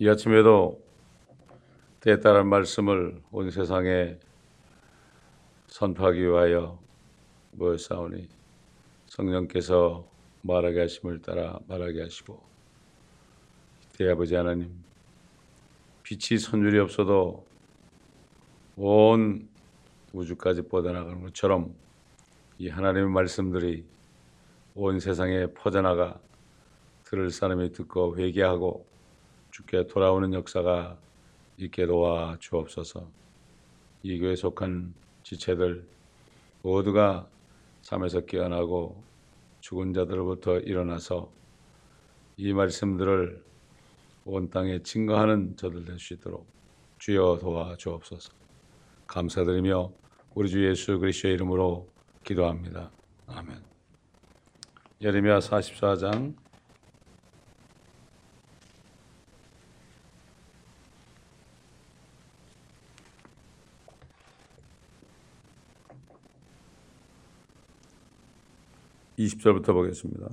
이 아침에도 때에 따른 말씀을 온 세상에 선포하기 위하여 모였사오니 성령께서 말하게 하심을 따라 말하게 하시고 때 아버지 하나님 빛이 선율이 없어도 온 우주까지 뻗어나가는 것처럼 이 하나님의 말씀들이 온 세상에 퍼져나가 들을 사람이 듣고 회개하고 주께 돌아오는 역사가 있게 도와 주옵소서. 이 교회 속한 지체들 모두가 잠에서 깨어나고 죽은 자들로부터 일어나서 이 말씀들을 온 땅에 증거하는 저들 될 수 있도록 주여 도와 주옵소서. 감사드리며 우리 주 예수 그리스도의 이름으로 기도합니다. 아멘. 예레미야 44장 20절부터 보겠습니다.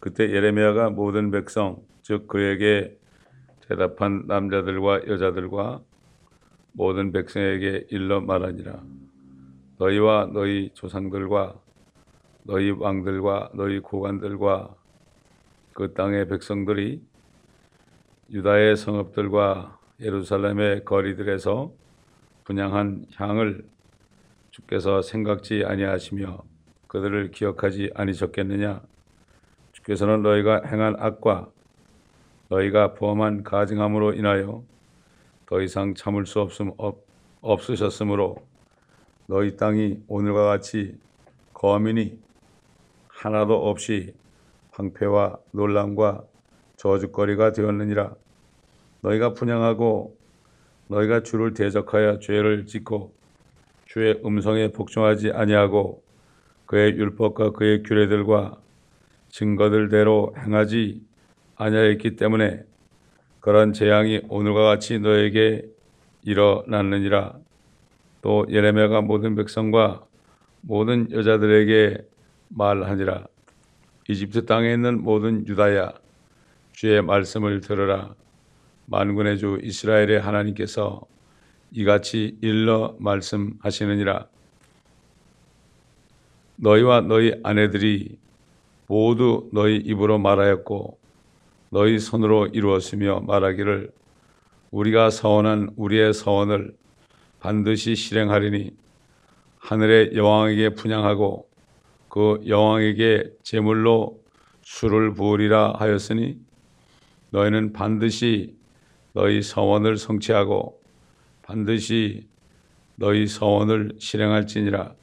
그때 예레미야가 모든 백성 즉 그에게 대답한 남자들과 여자들과 모든 백성에게 일러 말하니라 너희와 너희 조상들과 너희 왕들과 너희 고관들과 그 땅의 백성들이 유다의 성읍들과 예루살렘의 거리들에서 분양한 향을 주께서 생각지 아니하시며 그들을 기억하지 아니셨겠느냐? 주께서는 너희가 행한 악과 너희가 범한 가증함으로 인하여 더 이상 참을 수 없음 없, 없으셨으므로 너희 땅이 오늘과 같이 거민이 하나도 없이 황폐와 논란과 저주거리가 되었느니라. 너희가 분양하고 너희가 주를 대적하여 죄를 짓고 주의 음성에 복종하지 아니하고 그의 율법과 그의 규례들과 증거들대로 행하지 아니하였기 때문에 그런 재앙이 오늘과 같이 너에게 일어났느니라. 또 예레미야가 모든 백성과 모든 여자들에게 말하니라. 이집트 땅에 있는 모든 유다야 주의 말씀을 들으라. 만군의 주 이스라엘의 하나님께서 이같이 일러 말씀하시느니라. 너희와 너희 아내들이 모두 너희 입으로 말하였고 너희 손으로 이루었으며 말하기를 우리가 서원한 우리의 서원을 반드시 실행하리니 하늘의 여왕에게 분양하고 그 여왕에게 제물로 술을 부으리라 하였으니 너희는 반드시 너희 서원을 성취하고 반드시 너희 서원을 실행할지니라.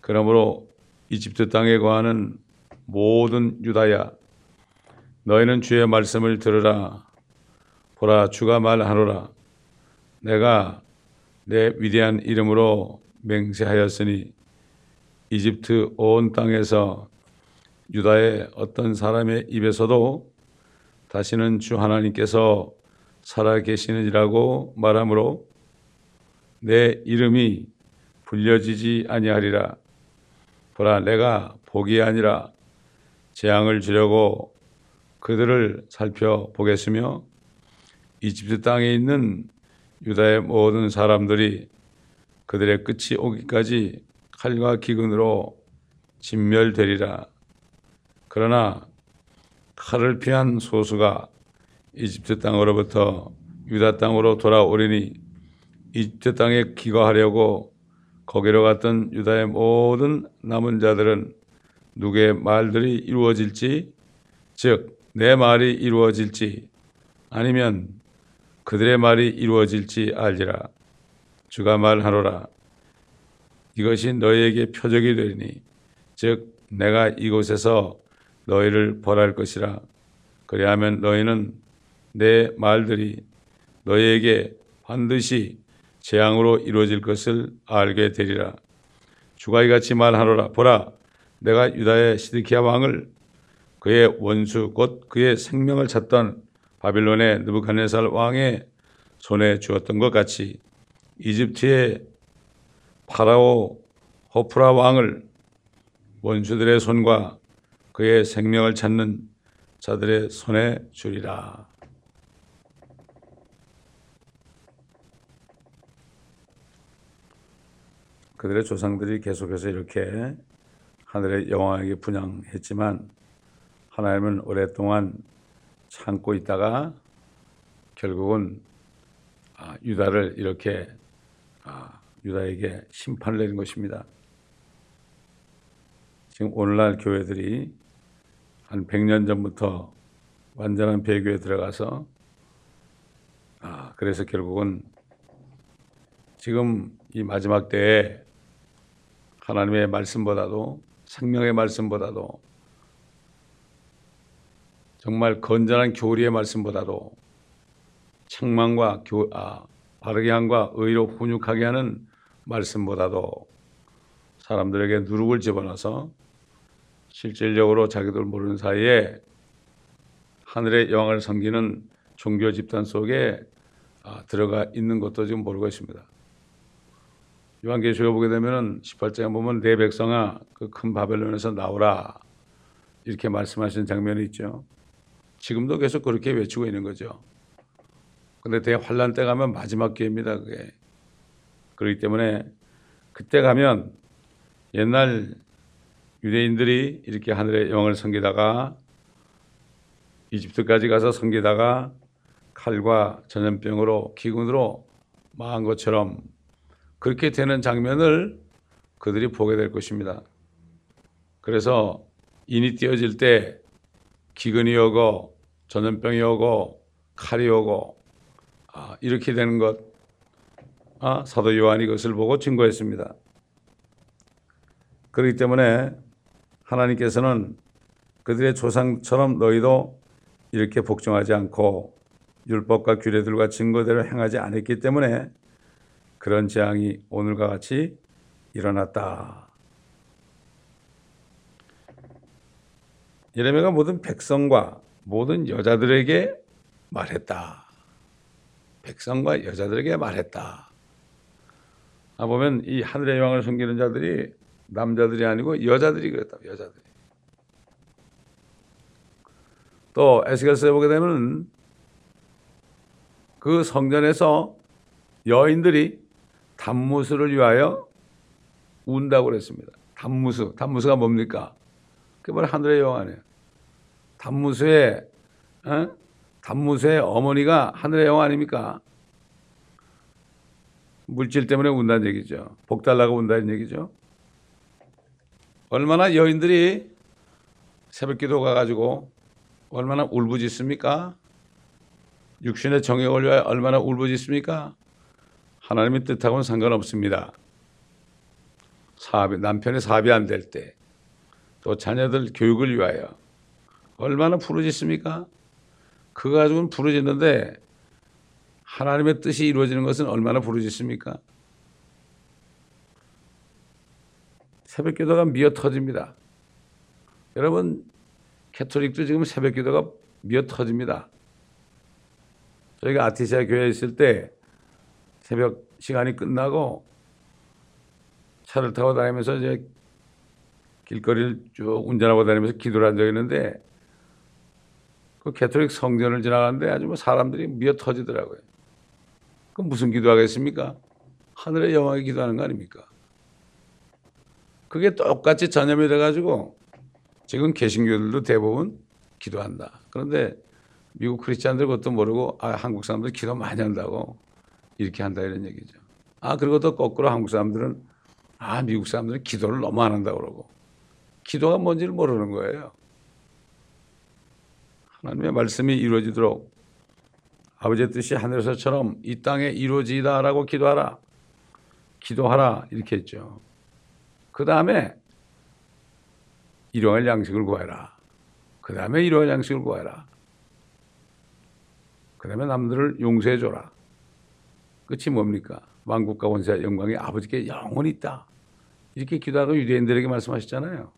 그러므로 이집트 땅에 거하는 모든 유다야 너희는 주의 말씀을 들으라. 보라 주가 말하노라. 내가 내 위대한 이름으로 맹세하였으니 이집트 온 땅에서 유다의 어떤 사람의 입에서도 다시는 주 하나님께서 살아 계시느니라고 말하므로 내 이름이 불려지지 아니하리라. 보라 내가 복이 아니라 재앙을 주려고 그들을 살펴보겠으며 이집트 땅에 있는 유다의 모든 사람들이 그들의 끝이 오기까지 칼과 기근으로 진멸되리라. 그러나 칼을 피한 소수가 이집트 땅으로부터 유다 땅으로 돌아오리니 이집트 땅에 기거하려고 거기로 갔던 유다의 모든 남은 자들은 누구의 말들이 이루어질지 즉 내 말이 이루어질지 아니면 그들의 말이 이루어질지 알지라. 주가 말하노라. 이것이 너희에게 표적이 되리니 즉 내가 이곳에서 너희를 벌할 것이라. 그리하면 너희는 내 말들이 너희에게 반드시 재앙으로 이루어질 것을 알게 되리라. 주가 이같이 말하노라. 보라, 내가 유다의 시드키야 왕을 그의 원수 곧 그의 생명을 찾던 바빌론의 느부갓네살 왕의 손에 주었던 것 같이 이집트의 파라오 호프라 왕을 원수들의 손과 그의 생명을 찾는 자들의 손에 주리라. 그들의 조상들이 계속해서 이렇게 하늘의 여왕에게 분양했지만 하나님은 오랫동안 참고 있다가 결국은 아, 유다를 이렇게 아, 유다에게 심판을 내린 것입니다. 지금 오늘날 교회들이 한 100년 전부터 완전한 배교에 들어가서 아, 그래서 결국은 지금 이 마지막 때에 하나님의 말씀보다도 생명의 말씀보다도 정말 건전한 교리의 말씀보다도 책망과 교, 아, 바르게 함과 의로 훈육하게 하는 말씀보다도 사람들에게 누룩을 집어넣어서 실질적으로 자기들 모르는 사이에 하늘의 영광을 섬기는 종교 집단 속에 아, 들어가 있는 것도 지금 모르고 있습니다. 요한계시록 보게 되면은 18장에 보면 내 백성아 그 큰 바벨론에서 나오라 이렇게 말씀하시는 장면이 있죠. 지금도 계속 그렇게 외치고 있는 거죠. 근데 대환란 때 가면 마지막 기회입니다. 그게. 그렇기 때문에 그때 가면 옛날 유대인들이 이렇게 하늘의 영을 섬기다가 이집트까지 가서 섬기다가 칼과 전염병으로 기근으로 망한 것처럼 그렇게 되는 장면을 그들이 보게 될 것입니다. 그래서 인이 띄어질 때 기근이 오고 전염병이 오고 칼이 오고 아, 이렇게 되는 것 아, 사도 요한이 그것을 보고 증거했습니다. 그렇기 때문에 하나님께서는 그들의 조상처럼 너희도 이렇게 복종하지 않고 율법과 규례들과 증거대로 행하지 않았기 때문에 그런 재앙이 오늘과 같이 일어났다. 예레미야가 모든 백성과 모든 여자들에게 말했다. 백성과 여자들에게 말했다. 아 보면 이 하늘의 여왕을 섬기는 자들이 남자들이 아니고 여자들이 그랬다. 여자들이. 또 에스겔서에 보게 되면 그 성전에서 여인들이 단무수를 위하여 운다고 그랬습니다. 단무수. 단무수가 뭡니까? 그게 바로 하늘의 여왕이에요. 단무수의 어? 단무수의 어머니가 하늘의 여왕 아닙니까? 물질 때문에 운다는 얘기죠. 복 달라고 운다는 얘기죠. 얼마나 여인들이 새벽 기도 가가지고 얼마나 울부짖습니까? 육신의 정욕을 위하여 얼마나 울부짖습니까? 하나님의 뜻하고는 상관없습니다. 사업이, 남편의 사업이 안될 때, 또 자녀들 교육을 위하여 얼마나 부르짖습니까? 그거 가지고는 부르짖는데 하나님의 뜻이 이루어지는 것은 얼마나 부르짖습니까? 새벽 기도가 미어 터집니다. 여러분, 캐톨릭도 지금 새벽 기도가 미어 터집니다. 저희가 아티시아 교회에 있을 때 새벽 시간이 끝나고 차를 타고 다니면서 이제 길거리를 쭉 운전하고 다니면서 기도를 한 적이 있는데 그 캐톨릭 성전을 지나가는데 아주 뭐 사람들이 미어 터지더라고요. 그 무슨 기도하겠습니까? 하늘의 영광에 기도하는 거 아닙니까? 그게 똑같이 전염이 돼가지고 지금 개신교들도 대부분 기도한다. 그런데 미국 크리스찬들 그것도 모르고 아 한국 사람들 기도 많이 한다고 이렇게 한다 이런 얘기죠. 아 그리고 또 거꾸로 한국 사람들은 아 미국 사람들은 기도를 너무 안 한다 그러고 기도가 뭔지를 모르는 거예요. 하나님의 말씀이 이루어지도록 아버지의 뜻이 하늘에서처럼 이 땅에 이루어지다라고 기도하라. 기도하라 이렇게 했죠. 그 다음에 일용할 양식을 구해라. 그 다음에 일용할 양식을 구해라. 그 다음에 남들을 용서해 줘라. 끝이 뭡니까? 왕국과 원세와 영광이 아버지께 영원히 있다. 이렇게 기도하고 유대인들에게 말씀하셨잖아요.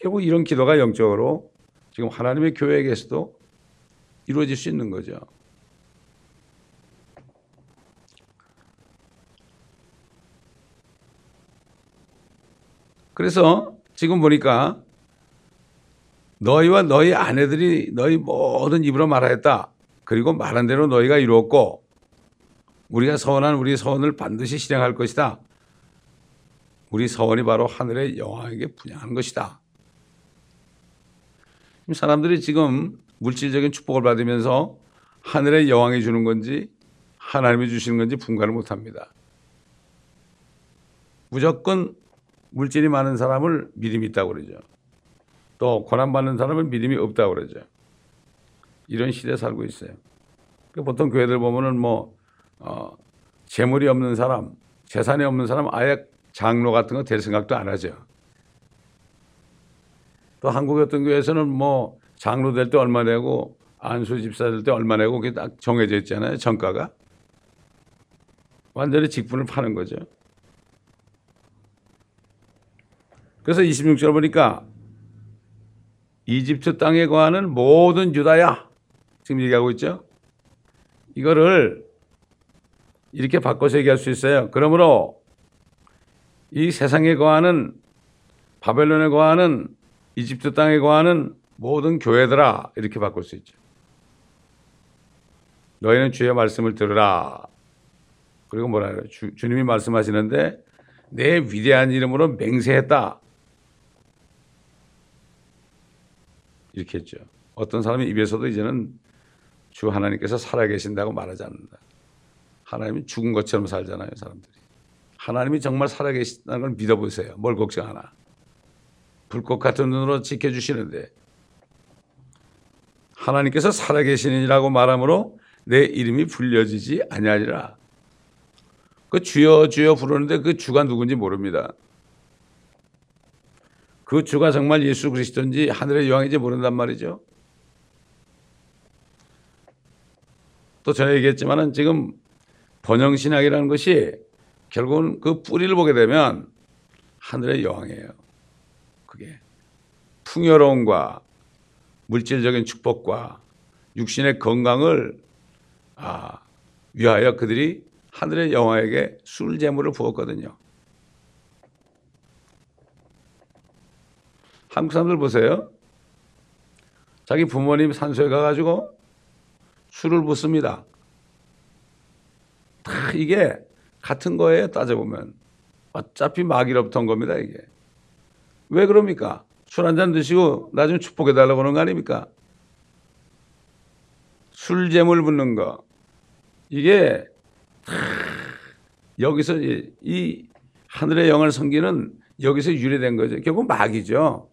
결국 이런 기도가 영적으로 지금 하나님의 교회에게서도 이루어질 수 있는 거죠. 그래서 지금 보니까 너희와 너희 아내들이 너희 모든 입으로 말하였다. 그리고 말한 대로 너희가 이루었고 우리가 서원한 우리 서원을 반드시 실행할 것이다. 우리 서원이 바로 하늘의 여왕에게 분양한 것이다. 사람들이 지금 물질적인 축복을 받으면서 하늘의 여왕이 주는 건지 하나님이 주시는 건지 분간을 못 합니다. 무조건 물질이 많은 사람을 믿음이 있다고 그러죠. 또 고난받는 사람은 믿음이 없다고 그러죠. 이런 시대에 살고 있어요. 그 보통 교회들 보면은 뭐, 어, 재물이 없는 사람, 재산이 없는 사람 아예 장로 같은 거 될 생각도 안 하죠. 또 한국의 어떤 교회에서는 뭐 장로 될 때 얼마 내고 안수 집사 될 때 얼마 내고 그게 딱 정해져 있잖아요. 정가가. 완전히 직분을 파는 거죠. 그래서 26절 보니까 이집트 땅에 거하는 모든 유다야. 지금 얘기하고 있죠. 이거를 이렇게 바꿔서 얘기할 수 있어요. 그러므로 이 세상에 거하는 바벨론에 거하는 이집트 땅에 거하는 모든 교회들아 이렇게 바꿀 수 있죠. 너희는 주의 말씀을 들으라. 그리고 뭐라 해요? 주, 주님이 말씀하시는데 내 위대한 이름으로 맹세했다. 이렇게 했죠. 어떤 사람이 입에서도 이제는 주 하나님께서 살아계신다고 말하지 않는다. 하나님이 죽은 것처럼 살잖아요, 사람들이. 하나님이 정말 살아계신다는 걸 믿어보세요. 뭘 걱정하나. 불꽃 같은 눈으로 지켜주시는데 하나님께서 살아계시니라고 말함으로 내 이름이 불려지지 아니하리라. 그 주여 주여 부르는데 그 주가 누군지 모릅니다. 그 주가 정말 예수 그리스도인지 하늘의 여왕인지 모른단 말이죠. 또 전에 얘기했지만은 지금 번영신학이라는 것이 결국은 그 뿌리를 보게 되면 하늘의 여왕이에요. 그게 풍요로움과 물질적인 축복과 육신의 건강을 아, 위하여 그들이 하늘의 여왕에게 술 재물을 부었거든요. 한국 사람들 보세요. 자기 부모님 산소에 가가지고 술을 붓습니다. 다 이게 같은 거예요, 따져보면. 어차피 마귀로부터 온 겁니다, 이게. 왜 그럽니까? 술 한 잔 드시고 나 좀 축복해달라고 그러는 거 아닙니까? 술재물 붓는 거. 이게 여기서 이 하늘의 영을 섬기는 여기서 유래된 거죠. 결국 마귀죠.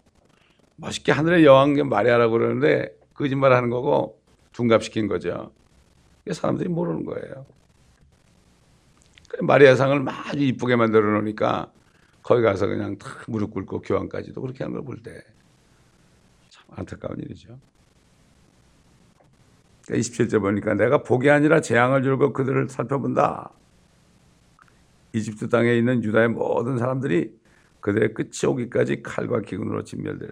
멋있게 하늘의 여왕 말이하라고 그러는데 거짓말 하는 거고 둔갑시킨 거죠. 사람들이 모르는 거예요. 마리아상을 아주 이쁘게 만들어 놓으니까 거기 가서 그냥 다 무릎 꿇고 교황까지도 그렇게 하는 걸볼 때 참 안타까운 일이죠. 27절 그러니까 보니까 내가 복이 아니라 재앙을 줄고 그들을 살펴본다. 이집트 땅에 있는 유다의 모든 사람들이 그들의 끝이 오기까지 칼과 기근으로 진멸될.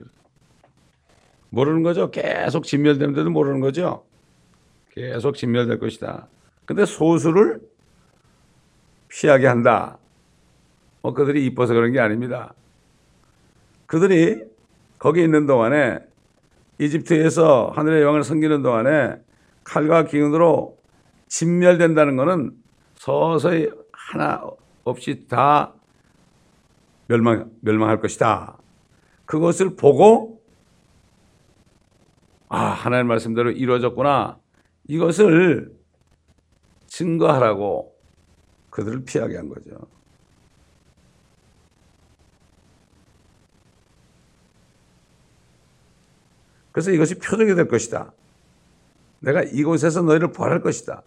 모르는 거죠. 계속 진멸되는데도 모르는 거죠. 계속 진멸될 것이다. 근데 소수를 피하게 한다. 뭐 그들이 이뻐서 그런 게 아닙니다. 그들이 거기 있는 동안에 이집트에서 하늘의 영을 섬기는 동안에 칼과 기운으로 진멸된다는 것은 서서히 하나 없이 다 멸망, 멸망할 것이다. 그것을 보고 아, 하나님 말씀대로 이루어졌구나. 이것을 증거하라고 그들을 피하게 한 거죠. 그래서 이것이 표적이 될 것이다. 내가 이곳에서 너희를 벌할 것이다.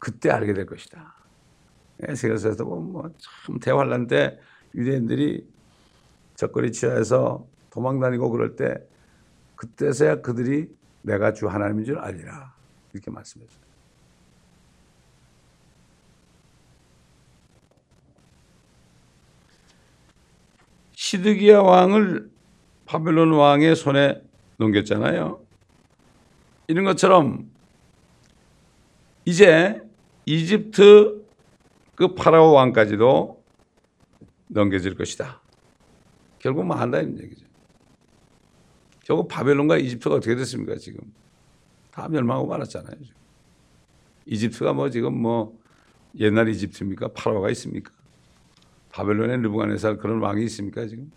그때 알게 될 것이다. 에스겔서에서 보면 뭐 참 대환란 때 유대인들이 적거리 치하에서 도망 다니고 그럴 때 그때서야 그들이 내가 주 하나님인 줄 알리라. 이렇게 말씀했어요. 시드기야 왕을 바벨론 왕의 손에 넘겼잖아요. 이런 것처럼 이제 이집트 그 파라오 왕까지도 넘겨질 것이다. 결국 망한다는 얘기죠. 결국 바벨론과 이집트가 어떻게 됐습니까 지금? 다 멸망하고 말았잖아요. 이집트가 뭐 지금 뭐 옛날 이집트입니까? 파라오가 있습니까? 바벨론의 느부갓네살 그런 왕이 있습니까 지금?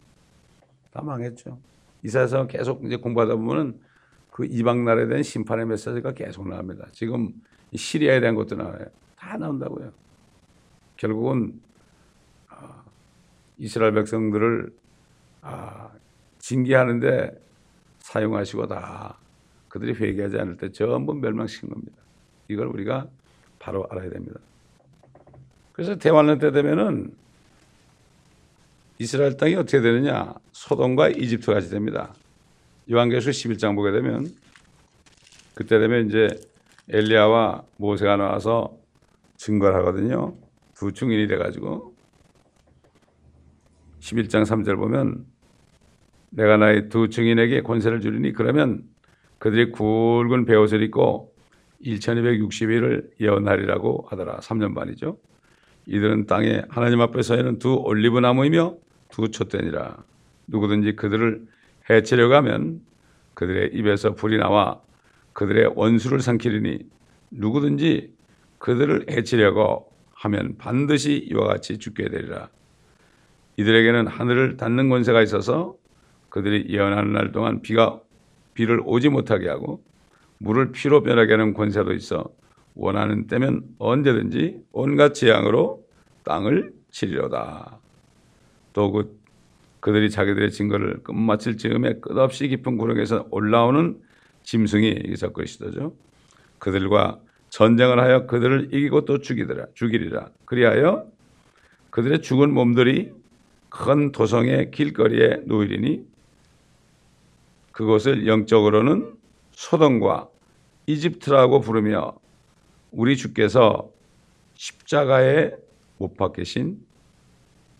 다 망했죠. 이사야서 계속 이제 공부하다 보면은 그 이방 나라에 대한 심판의 메시지가 계속 나옵니다. 지금 시리아에 대한 것도 나와요. 다 나온다고요. 결국은 아, 이스라엘 백성들을 아, 징계하는데 사용하시고 다 그들이 회개하지 않을 때 전부 멸망시킨 겁니다. 이걸 우리가 바로 알아야 됩니다. 그래서 대환란 때 되면은 이스라엘 땅이 어떻게 되느냐? 소돔과 이집트 같이 됩니다. 요한계시록 11장 보게 되면 그때 되면 이제 엘리야와 모세가 나와서 증거를 하거든요. 두 증인이 돼 가지고 11장 3절 보면 내가 나의 두 증인에게 권세를 주리니 그러면 그들이 굵은 베옷을 입고 1260일을 예언하리라고 하더라. 3년 반이죠. 이들은 땅에 하나님 앞에 서 있는 두 올리브 나무이며 두 촛대니라. 누구든지 그들을 해치려고 하면 그들의 입에서 불이 나와 그들의 원수를 삼키리니 누구든지 그들을 해치려고 하면 반드시 이와 같이 죽게 되리라. 이들에게는 하늘을 닫는 권세가 있어서 그들이 예언하는 날 동안 비가 비를 오지 못하게 하고 물을 피로 변하게 하는 권세도 있어 원하는 때면 언제든지 온갖 재앙으로 땅을 치리로다. 또 그, 그들이 자기들의 증거를 끝마칠 즈음에 끝없이 깊은 구렁에서 올라오는 짐승이 여기서 것이죠. 그들과 전쟁을 하여 그들을 이기고 또 죽이더라 죽이리라. 그리하여 그들의 죽은 몸들이 큰 도성의 길거리에 놓이리니 그것을 영적으로는 소돔과 이집트라고 부르며 우리 주께서 십자가에 못 박히신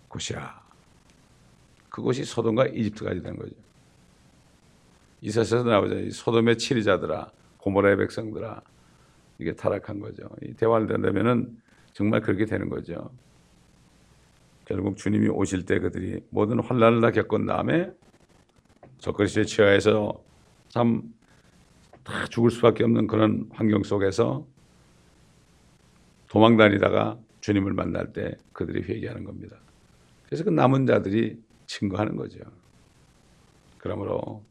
곳이라. 그곳이 소돔과 이집트까지 된 거죠. 이사에서 나오죠. 소돔의 치리자들아, 고모라의 백성들아, 이게 타락한 거죠. 이 대화를 된다면은 정말 그렇게 되는 거죠. 결국 주님이 오실 때 그들이 모든 환란을 다 겪은 다음에 적그리스도에 취하해서 참 다 죽을 수밖에 없는 그런 환경 속에서 도망 다니다가 주님을 만날 때 그들이 회개하는 겁니다. 그래서 그 남은 자들이 증거하는 거죠. 그러므로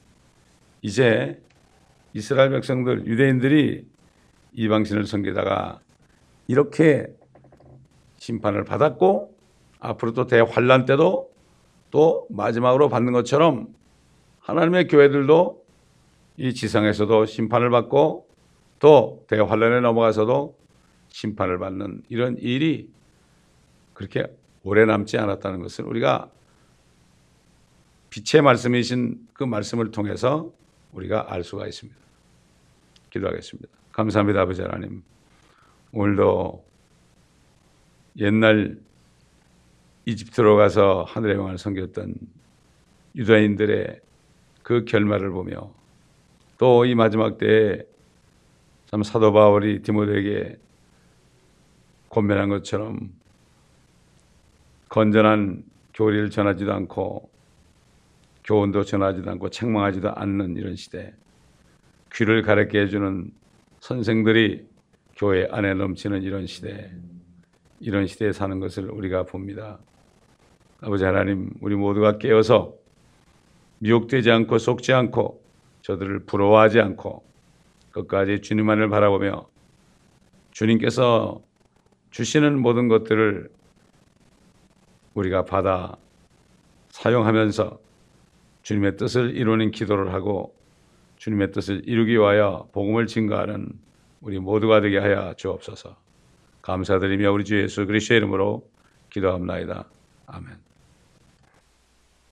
이제 이스라엘 백성들, 유대인들이 이방신을 섬기다가 이렇게 심판을 받았고 앞으로 또 대환란 때도 또 마지막으로 받는 것처럼 하나님의 교회들도 이 지상에서도 심판을 받고 또 대환란에 넘어가서도 심판을 받는 이런 일이 그렇게 오래 남지 않았다는 것을 우리가 빛의 말씀이신 그 말씀을 통해서 우리가 알 수가 있습니다. 기도하겠습니다. 감사합니다, 아버지 하나님. 오늘도 옛날 이집트로 가서 하늘의 왕을 섬겼던 유다인들의 그 결말을 보며 또 이 마지막 때에 참 사도 바울이 디모데에게 권면한 것처럼 건전한 교리를 전하지도 않고 교훈도 전하지도 않고 책망하지도 않는 이런 시대 귀를 가르게 해주는 선생들이 교회 안에 넘치는 이런 시대 이런 시대에 사는 것을 우리가 봅니다. 아버지 하나님 우리 모두가 깨어서 미혹되지 않고 속지 않고 저들을 부러워하지 않고 끝까지 주님만을 바라보며 주님께서 주시는 모든 것들을 우리가 받아 사용하면서 주님의 뜻을 이루는 기도를 하고 주님의 뜻을 이루기 위하여 복음을 증거하는 우리 모두가 되게 하여 주옵소서. 감사드리며 우리 주 예수 그리스도의 이름으로 기도합니다. 아멘.